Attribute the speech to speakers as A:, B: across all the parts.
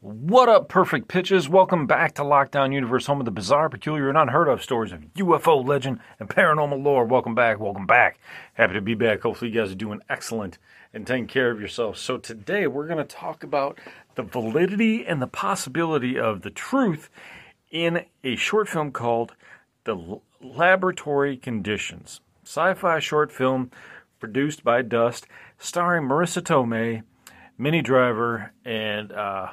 A: What up, perfect pitches? Welcome back to Lockdown Universe, home of the bizarre, peculiar, and unheard of stories of UFO legend and paranormal lore. Welcome back, welcome back. Happy to be back. Hopefully, you guys are doing excellent and taking care of yourselves. So, today we're going to talk about the validity and the possibility of the truth in a short film called The Laboratory Conditions. Sci fi short film produced by Dust, starring Marisa Tomei, Minnie Driver, and uh,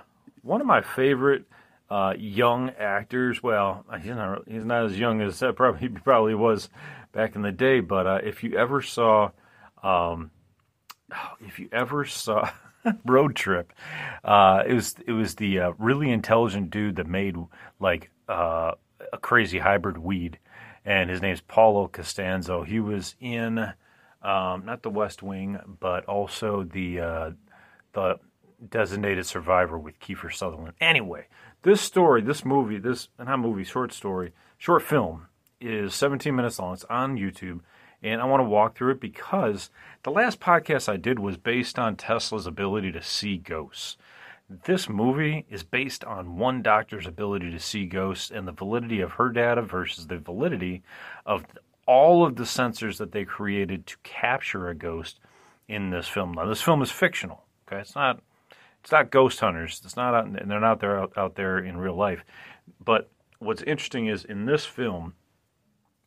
A: one of my favorite uh, young actors. Well, he's not he's not as young as that probably he probably was back in the day. But uh, if you ever saw, um, if you ever saw Road Trip, uh, it was it was the uh, really intelligent dude that made like uh, a crazy hybrid weed, and his name's Paulo Costanzo. He was in um, not the West Wing, but also the uh, the designated survivor with Kiefer Sutherland. Anyway, this story, this movie, this not movie, short story, short film is 17 minutes long. It's on YouTube, and I want to walk through it because the last podcast I did was based on Tesla's ability to see ghosts. This movie is based on one doctor's ability to see ghosts and the validity of her data versus the validity of all of the sensors that they created to capture a ghost in this film. Now, this film is fictional. Okay, it's not it's not ghost hunters. It's not out, and they're not there out, out there in real life. But what's interesting is in this film,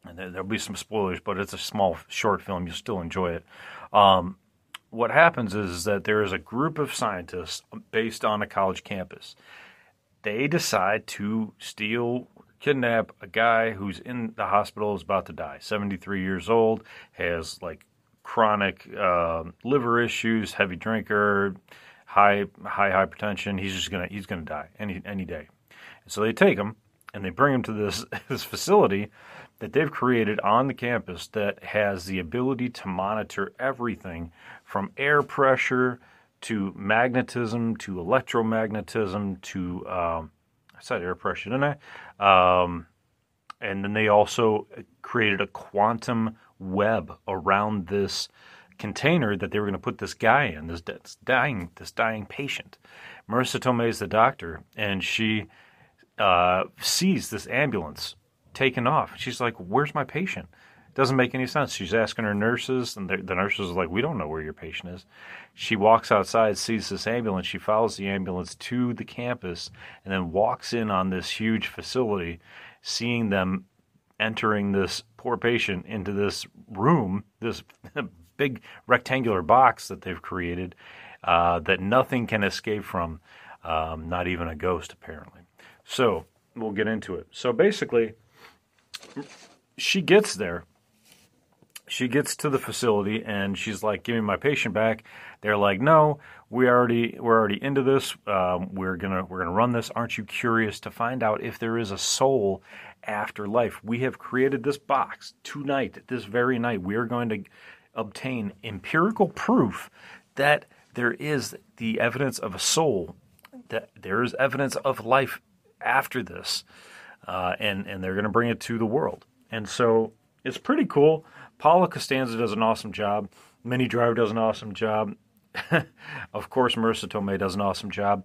A: and there'll be some spoilers, but it's a small, short film. You'll still enjoy it. Um, what happens is that there is a group of scientists based on a college campus. They decide to steal, kidnap a guy who's in the hospital, is about to die, 73 years old, has like chronic uh, liver issues, heavy drinker, high high hypertension. He's just gonna he's gonna die any any day. And so they take him and they bring him to this this facility that they've created on the campus that has the ability to monitor everything from air pressure to magnetism to electromagnetism to um, I said air pressure, didn't I? Um, and then they also created a quantum web around this container that they were going to put this guy in, this, dying, this dying patient. Marisa Tomei is the doctor, and she uh, sees this ambulance taken off. She's like, "Where's my patient?" Doesn't make any sense. She's asking her nurses, and the, the nurses are like, "We don't know where your patient is." She walks outside, sees this ambulance. She follows the ambulance to the campus, and then walks in on this huge facility, seeing them entering this poor patient into this room, this big rectangular box that they've created uh, that nothing can escape from, um, not even a ghost, apparently. So we'll get into it. So basically, she gets there. She gets to the facility and she's like, "Give me my patient back." They're like, "No, we already we're already into this. Um, we're gonna we're gonna run this. Aren't you curious to find out if there is a soul after life? We have created this box tonight, this very night. We are going to obtain empirical proof that there is the evidence of a soul, that there is evidence of life after this, uh, and and they're going to bring it to the world. And so it's pretty cool. Paulo Costanzo does an awesome job. Minnie Driver does an awesome job. of course, Marisa Tomei does an awesome job.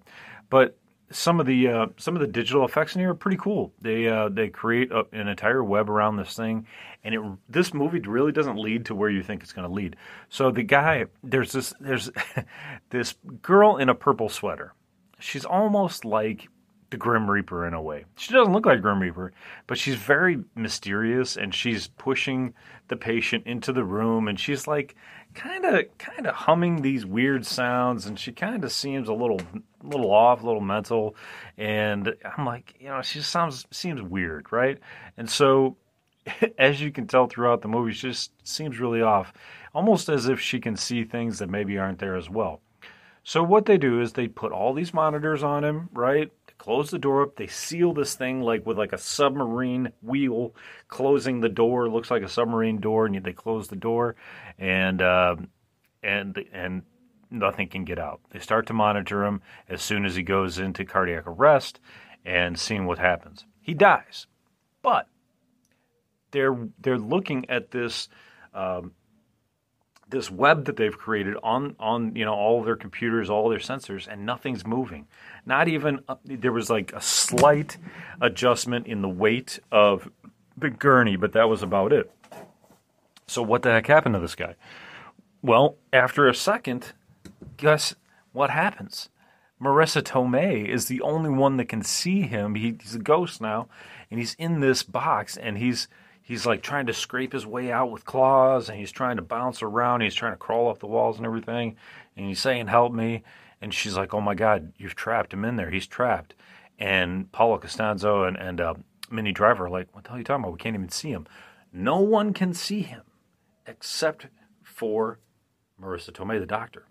A: But some of the uh, some of the digital effects in here are pretty cool. They uh, they create a, an entire web around this thing, and it this movie really doesn't lead to where you think it's going to lead. So the guy there's this there's this girl in a purple sweater. She's almost like the Grim Reaper in a way. She doesn't look like Grim Reaper, but she's very mysterious, and she's pushing the patient into the room, and she's like kind of kind of humming these weird sounds and she kind of seems a little little off a little mental and i'm like you know she just sounds seems weird right? And so as you can tell throughout the movie she just seems really off almost as if she can see things that maybe aren't there as well. So what they do is they put all these monitors on him right close the door up. They seal this thing like with like a submarine wheel closing the door. Looks like a submarine door, and they close the door, and uh, and and nothing can get out. They start to monitor him as soon as he goes into cardiac arrest and seeing what happens. He dies, but they're they're looking at this. Um, this web that they've created on on you know all their computers, all their sensors, and nothing's moving. Not even uh, there was like a slight adjustment in the weight of the gurney, but that was about it. So what the heck happened to this guy? Well, after a second, guess what happens? Marisa Tomei is the only one that can see him. He, he's a ghost now, and he's in this box, and he's he's like trying to scrape his way out with claws and he's trying to bounce around. He's trying to crawl up the walls and everything. And he's saying, Help me. And she's like, Oh my God, you've trapped him in there. He's trapped. And Paulo Costanzo and, and uh, Minnie Driver are like, What the hell are you talking about? We can't even see him. No one can see him except for Marisa Tomei, the doctor,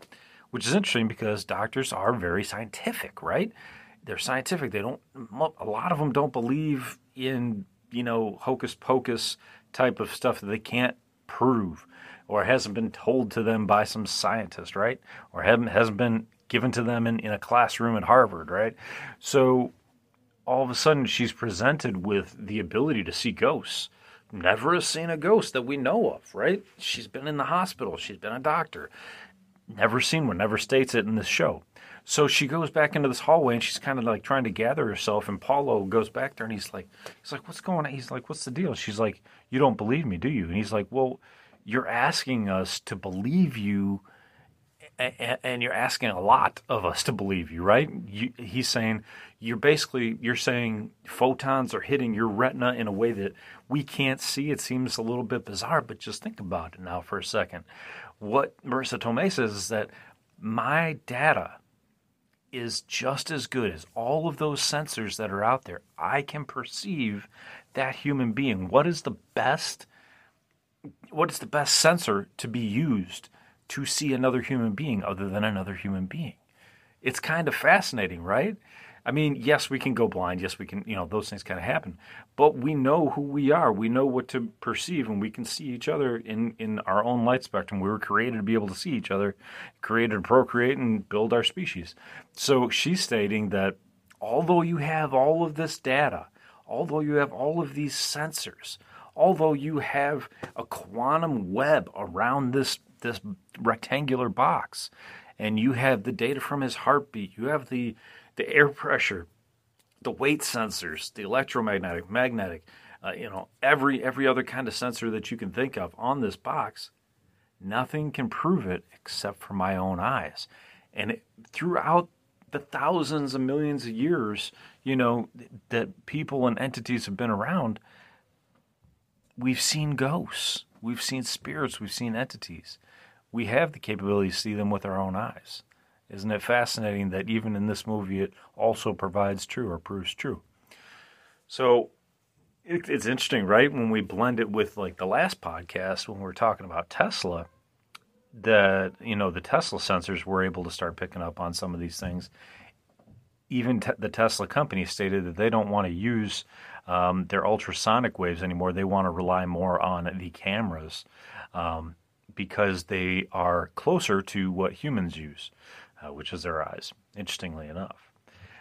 A: which is interesting because doctors are very scientific, right? They're scientific. They don't, a lot of them don't believe in you know, hocus pocus type of stuff that they can't prove or hasn't been told to them by some scientist, right? Or haven't, hasn't been given to them in, in a classroom at Harvard, right? So all of a sudden she's presented with the ability to see ghosts. Never has seen a ghost that we know of, right? She's been in the hospital, she's been a doctor. Never seen one, never states it in this show. So she goes back into this hallway and she's kind of like trying to gather herself. And Paulo goes back there and he's like, he's like, what's going on? He's like, what's the deal? She's like, you don't believe me, do you? And he's like, well, you're asking us to believe you, and you're asking a lot of us to believe you, right? You, he's saying you're basically you're saying photons are hitting your retina in a way that we can't see. It seems a little bit bizarre, but just think about it now for a second. What Marisa Tomei says is that my data is just as good as all of those sensors that are out there. I can perceive that human being. What is the best what is the best sensor to be used to see another human being other than another human being? It's kind of fascinating, right? I mean, yes, we can go blind. Yes, we can, you know, those things kind of happen. But we know who we are. We know what to perceive, and we can see each other in, in our own light spectrum. We were created to be able to see each other, created to procreate and build our species. So she's stating that although you have all of this data, although you have all of these sensors, although you have a quantum web around this, this rectangular box, and you have the data from his heartbeat, you have the the air pressure, the weight sensors, the electromagnetic, magnetic, uh, you know, every every other kind of sensor that you can think of on this box. Nothing can prove it except for my own eyes. And it, throughout the thousands and millions of years, you know, that people and entities have been around, we've seen ghosts, we've seen spirits, we've seen entities. We have the capability to see them with our own eyes. Isn't it fascinating that even in this movie it also provides true or proves true? So it, it's interesting, right? When we blend it with like the last podcast when we were talking about Tesla, that you know the Tesla sensors were able to start picking up on some of these things. Even te- the Tesla company stated that they don't want to use um, their ultrasonic waves anymore. They want to rely more on the cameras um, because they are closer to what humans use uh, which is their eyes. Interestingly enough,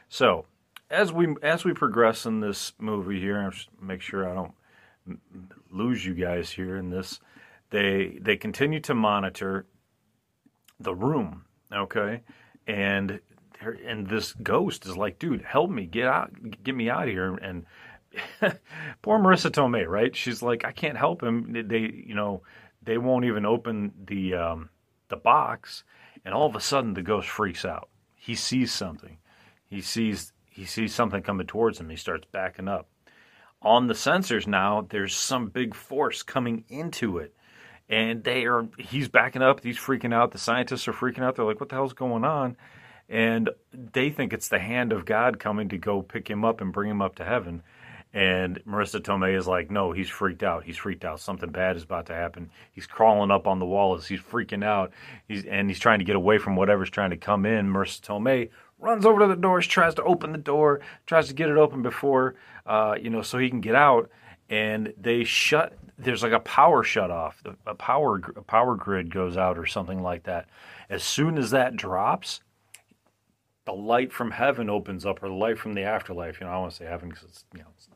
A: so as we as we progress in this movie here, just make sure I don't lose you guys here in this. They they continue to monitor the room, okay, and and this ghost is like, dude, help me get out, get me out of here, and poor Marisa Tomei, right? She's like, I can't help him. They, you know, they won't even open the um, the box, and all of a sudden the ghost freaks out. He sees something. He sees he sees something coming towards him. He starts backing up. On the sensors now, there's some big force coming into it. And they are he's backing up, he's freaking out, the scientists are freaking out. They're like, What the hell's going on? And they think it's the hand of God coming to go pick him up and bring him up to heaven. And Marisa Tomei is like, no, he's freaked out. He's freaked out. Something bad is about to happen. He's crawling up on the wall as he's freaking out. He's and he's trying to get away from whatever's trying to come in. Marisa Tomei runs over to the door, tries to open the door, tries to get it open before, uh, you know, so he can get out. And they shut. There's like a power shut off. A power a power grid goes out or something like that. As soon as that drops, the light from heaven opens up, or the light from the afterlife. You know, I want to say heaven because it's you know it's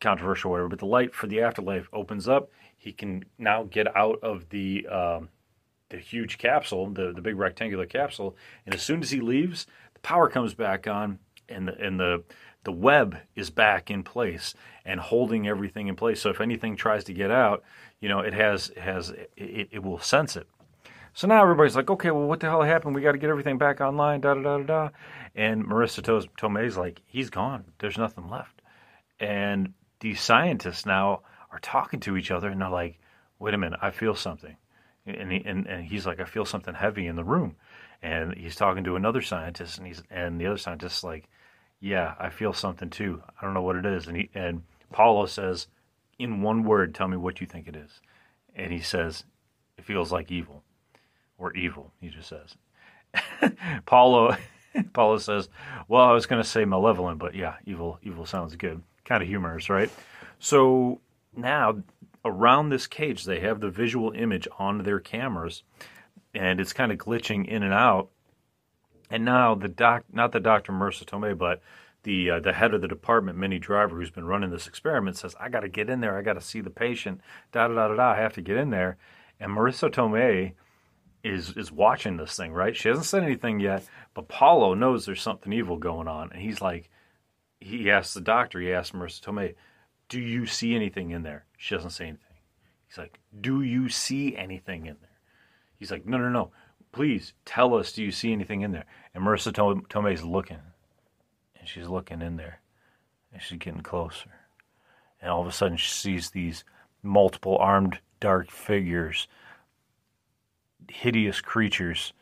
A: controversial, whatever. But the light for the afterlife opens up. He can now get out of the um, the huge capsule, the the big rectangular capsule, and as soon as he leaves, the power comes back on, and the and the the web is back in place and holding everything in place. So if anything tries to get out, you know, it has has it, it will sense it. So now everybody's like, okay, well, what the hell happened? We got to get everything back online. Da da da da da. And Marisa Tomei's like, he's gone. There's nothing left. And these scientists now are talking to each other, and they're like, wait a minute, I feel something. And, he, and, and he's like, I feel something heavy in the room. And he's talking to another scientist, and he's and the other scientist's like, yeah, I feel something too. I don't know what it is. And he and Paulo says, in one word, tell me what you think it is. And he says, it feels like evil, or evil. He just says. Paulo Paulo says, well, I was to say malevolent, but yeah, evil evil sounds good. Kind of humorous, right? So now around this cage, they have the visual image on their cameras, and it's kind of glitching in and out. And now the doc, not the Dr. Marisa Tomei, but the uh, the head of the department, Minnie Driver, who's been running this experiment, says, "I got to get in there. I got to see the patient. Da da da da da. I have to get in there." And Marisa Tomei is is watching this thing, right? She hasn't said anything yet, but Paulo knows there's something evil going on, and he's like, he asks the doctor, he asks Marisa Tomei, "Do you see anything in there?" She doesn't say anything. He's like, "Do you see anything in there?" He's like, "No, no, no. Please tell us. Do you see anything in there?" And Marisa Tomei's looking, and she's looking in there, and she's getting closer, and all of a sudden she sees these multiple armed dark figures hideous creatures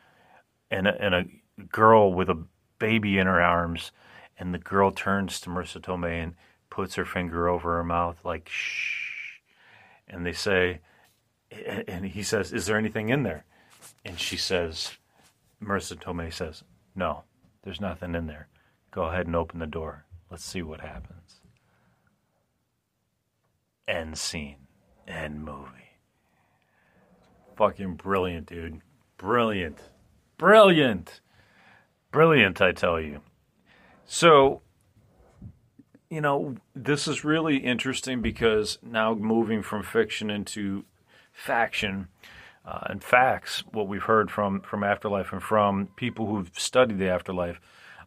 A: and a, and a girl with a baby in her arms. And the girl turns to Marisa Tomei and puts her finger over her mouth, like, shh. And they say, and he says, Is there anything in there? And she says, Marisa Tomei says, No, there's nothing in there. Go ahead and open the door. Let's see what happens. End scene. End movie fucking brilliant, dude. Brilliant. Brilliant. Brilliant, I tell you. So, you know, this is really interesting because now moving from fiction into faction uh, and facts, what we've heard from, from Afterlife and from people who've studied the afterlife,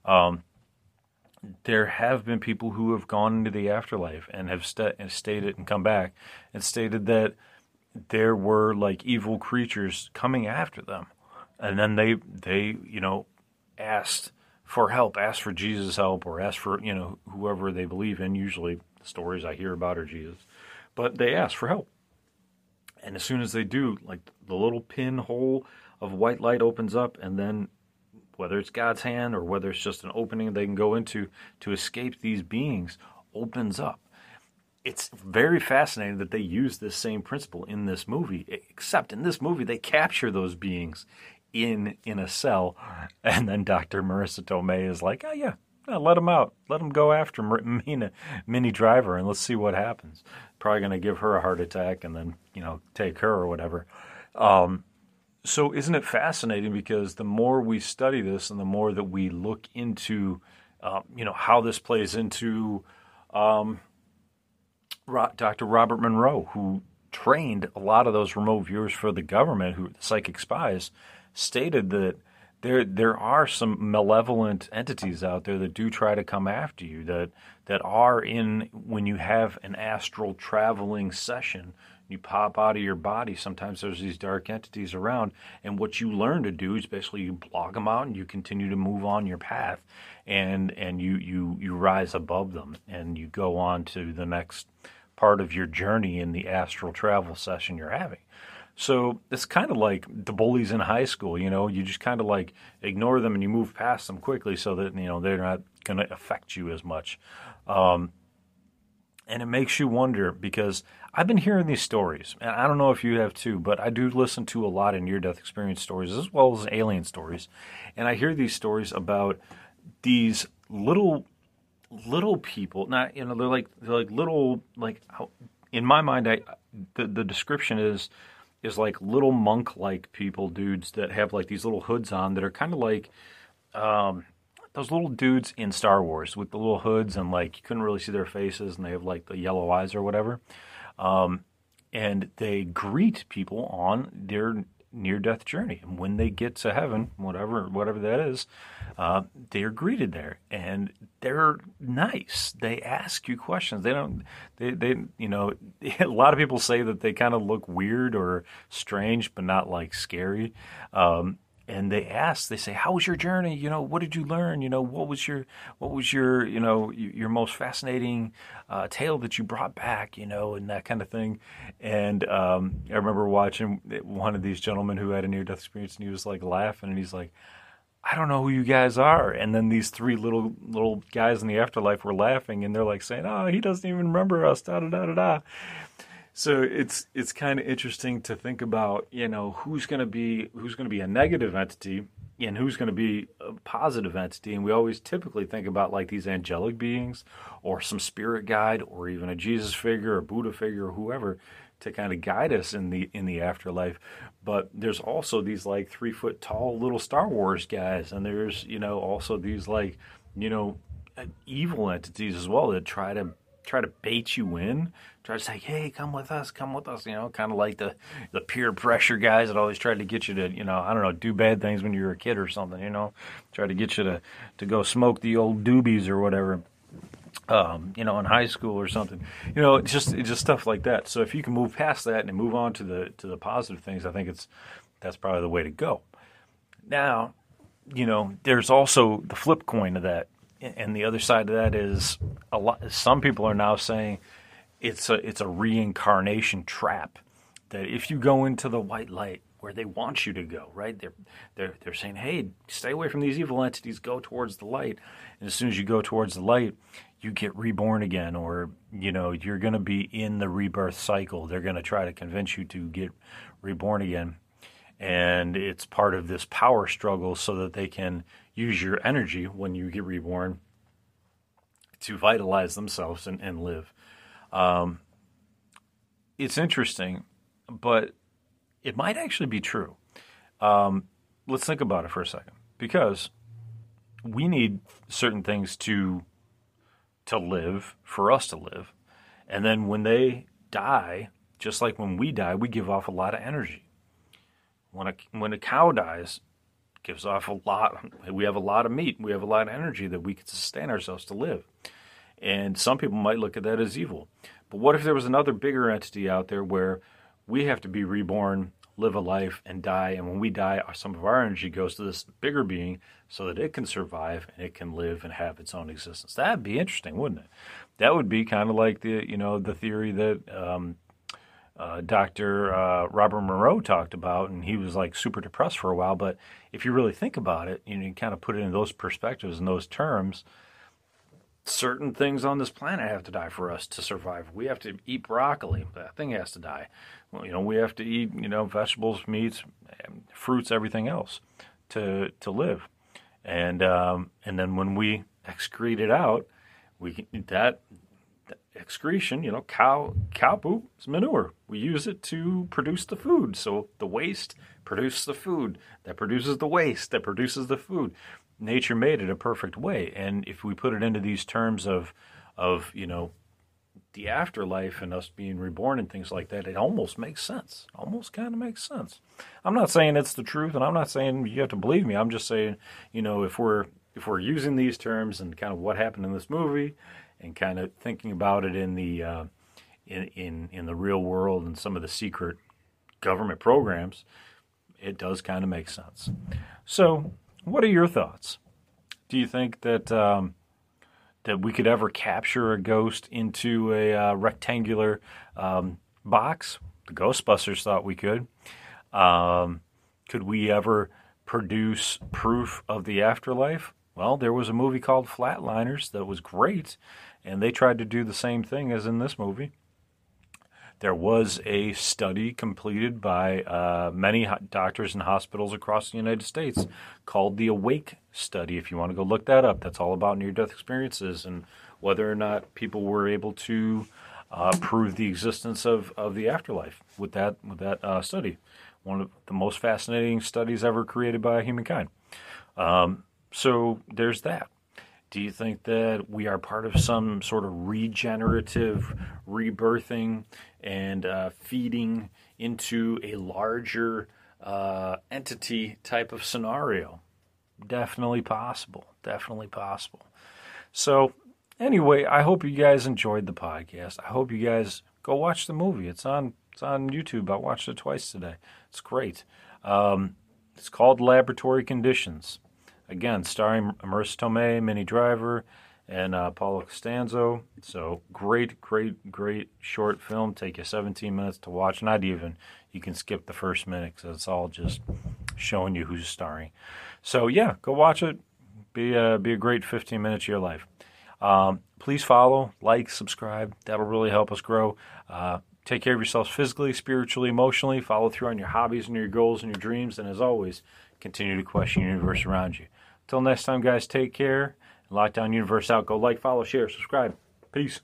A: um, there have been people who have gone into the afterlife and have st- and stated and come back and stated that there were like evil creatures coming after them. And then they they, you know, asked for help, asked for Jesus' help or asked for, you know, whoever they believe in. Usually the stories I hear about are Jesus. But they ask for help. And as soon as they do, like the little pinhole of white light opens up and then whether it's God's hand or whether it's just an opening they can go into to escape these beings opens up it's very fascinating that they use this same principle in this movie, except in this movie they capture those beings in in a cell, and then Dr. Marisa Tomei is like, oh yeah, yeah let them out, let them go after Mina, Minnie Driver, and let's see what happens. Probably going to give her a heart attack and then you know take her or whatever. Um, so isn't it fascinating because the more we study this and the more that we look into, uh, you know, how this plays into um, Dr. Robert Monroe, who trained a lot of those remote viewers for the government, who psychic spies, stated that there there are some malevolent entities out there that do try to come after you that that are in when you have an astral traveling session you pop out of your body sometimes there's these dark entities around and what you learn to do is basically you block them out and you continue to move on your path and and you you you rise above them and you go on to the next part of your journey in the astral travel session you're having. So it's kind of like the bullies in high school, you know, you just kind of like ignore them and you move past them quickly so that, you know, they're not going to affect you as much. Um, and it makes you wonder because I've been hearing these stories, and I don't know if you have too, but I do listen to a lot of near death experience stories as well as alien stories. And I hear these stories about these little little people not you know they're like they're like little like in my mind i the, the description is is like little monk like people dudes that have like these little hoods on that are kind of like um those little dudes in Star Wars with the little hoods and like you couldn't really see their faces and they have like the yellow eyes or whatever. Um, and they greet people on their near death journey. And when they get to heaven, whatever whatever that is, uh, they are greeted there, and they're nice. They ask you questions. They don't. They they you know a lot of people say that they kind of look weird or strange, but not like scary. Um, and they ask, they say, "How was your journey? You know, what did you learn? You know, what was your what was your you know your most fascinating uh, tale that you brought back? You know, and that kind of thing." And um, I remember watching one of these gentlemen who had a near death experience, and he was like laughing, and he's like. I don't know who you guys are. And then these three little little guys in the afterlife were laughing, and they're like saying, "Oh, he doesn't even remember us." Da da da da da. So it's it's kind of interesting to think about, you know, who's going to be who's going to be a negative entity and who's going to be a positive entity. And we always typically think about like these angelic beings or some spirit guide or even a Jesus figure or Buddha figure or whoever to kind of guide us in the in the afterlife. But there's also these like three foot tall little Star Wars guys, and there's you know also these like you know evil entities as well that try to try to bait you in, try to say, "Hey, come with us, come with us," you know, kind of like the the peer pressure guys that always tried to get you to, you know, I don't know, do bad things when you were a kid or something, you know, try to get you to to go smoke the old doobies or whatever. Um, you know, in high school or something, you know, just just stuff like that. So if you can move past that and move on to the to the positive things, I think it's that's probably the way to go. Now, you know, there's also the flip coin of that and the other side of that is a lot. Some people are now saying it's a it's a reincarnation trap. That if you go into the white light where they want you to go, right? They're they're they're saying, hey, stay away from these evil entities. Go towards the light. And as soon as you go towards the light, you get reborn again, or you know you're going to be in the rebirth cycle. They're going to try to convince you to get reborn again, and it's part of this power struggle so that they can use your energy when you get reborn to vitalize themselves and, and live. Um, it's interesting, but it might actually be true. Um, let's think about it for a second, because we need certain things to to live for us to live, and then when they die, just like when we die, we give off a lot of energy. When a when a cow dies, gives off a lot. We have a lot of meat. We have a lot of energy that we can sustain ourselves to live. And some people might look at that as evil. But what if there was another bigger entity out there where we have to be reborn, live a life, and die? And when we die, some of our energy goes to this bigger being so that it can survive and it can live and have its own existence. That'd be interesting, wouldn't it? That would be kind of like the you know the theory that um, uh, Dr. Uh, Robert Monroe talked about, and he was like super depressed for a while. But if you really think about it, you, know, you kind of put it in those perspectives and those terms. Certain things on this planet have to die for us to survive. We have to eat broccoli; that thing has to die. Well, you know, we have to eat you know vegetables, meats, fruits, everything else to to live. And um, and then when we excrete it out, we that excretion, you know, cow cow poop is manure. We use it to produce the food. So the waste produces the food that produces the waste that produces the food. Nature made it a perfect way, and if we put it into these terms of of you know the afterlife and us being reborn and things like that, it almost makes sense. Almost kind of makes sense. I'm not saying it's the truth, and I'm not saying you have to believe me. I'm just saying, you know, if we're if we're using these terms and kind of what happened in this movie and kind of thinking about it in the uh, in, in in the real world and some of the secret government programs, it does kind of make sense. So, what are your thoughts? Do you think that um, that we could ever capture a ghost into a uh, rectangular um, box? The Ghostbusters thought we could. Um, could we ever produce proof of the afterlife? Well, there was a movie called Flatliners that was great, and they tried to do the same thing as in this movie. There was a study completed by uh, many doctors and hospitals across the United States called the Aware Study. If you want to go look that up, that's all about near death experiences and whether or not people were able to uh, prove the existence of, of the afterlife with that, with that uh, study. One of the most fascinating studies ever created by humankind. Um, so there's that. Do you think that we are part of some sort of regenerative rebirthing and uh, feeding into a larger uh, entity type of scenario. Definitely possible. Definitely possible. So, anyway, I hope you guys enjoyed the podcast. I hope you guys go watch the movie. It's on it's on YouTube. I watched it twice today. It's great. Um, it's called Laboratory Conditions. Again, starring Marisa Tomei, Minnie Driver, and uh, Paulo Costanzo. So great, great, great short film. Take you 17 minutes to watch. Not even. You can skip the first minute because it's all just showing you who's starring. So yeah, go watch it. Be a, be a great 15 minutes of your life. Um, please follow, like, subscribe. That'll really help us grow. Uh, take care of yourselves physically, spiritually, emotionally. Follow through on your hobbies and your goals and your dreams. And as always, continue to question the universe around you. Until next time, guys, take care. Lockdown Universe out. Go like, follow, share, subscribe. Peace.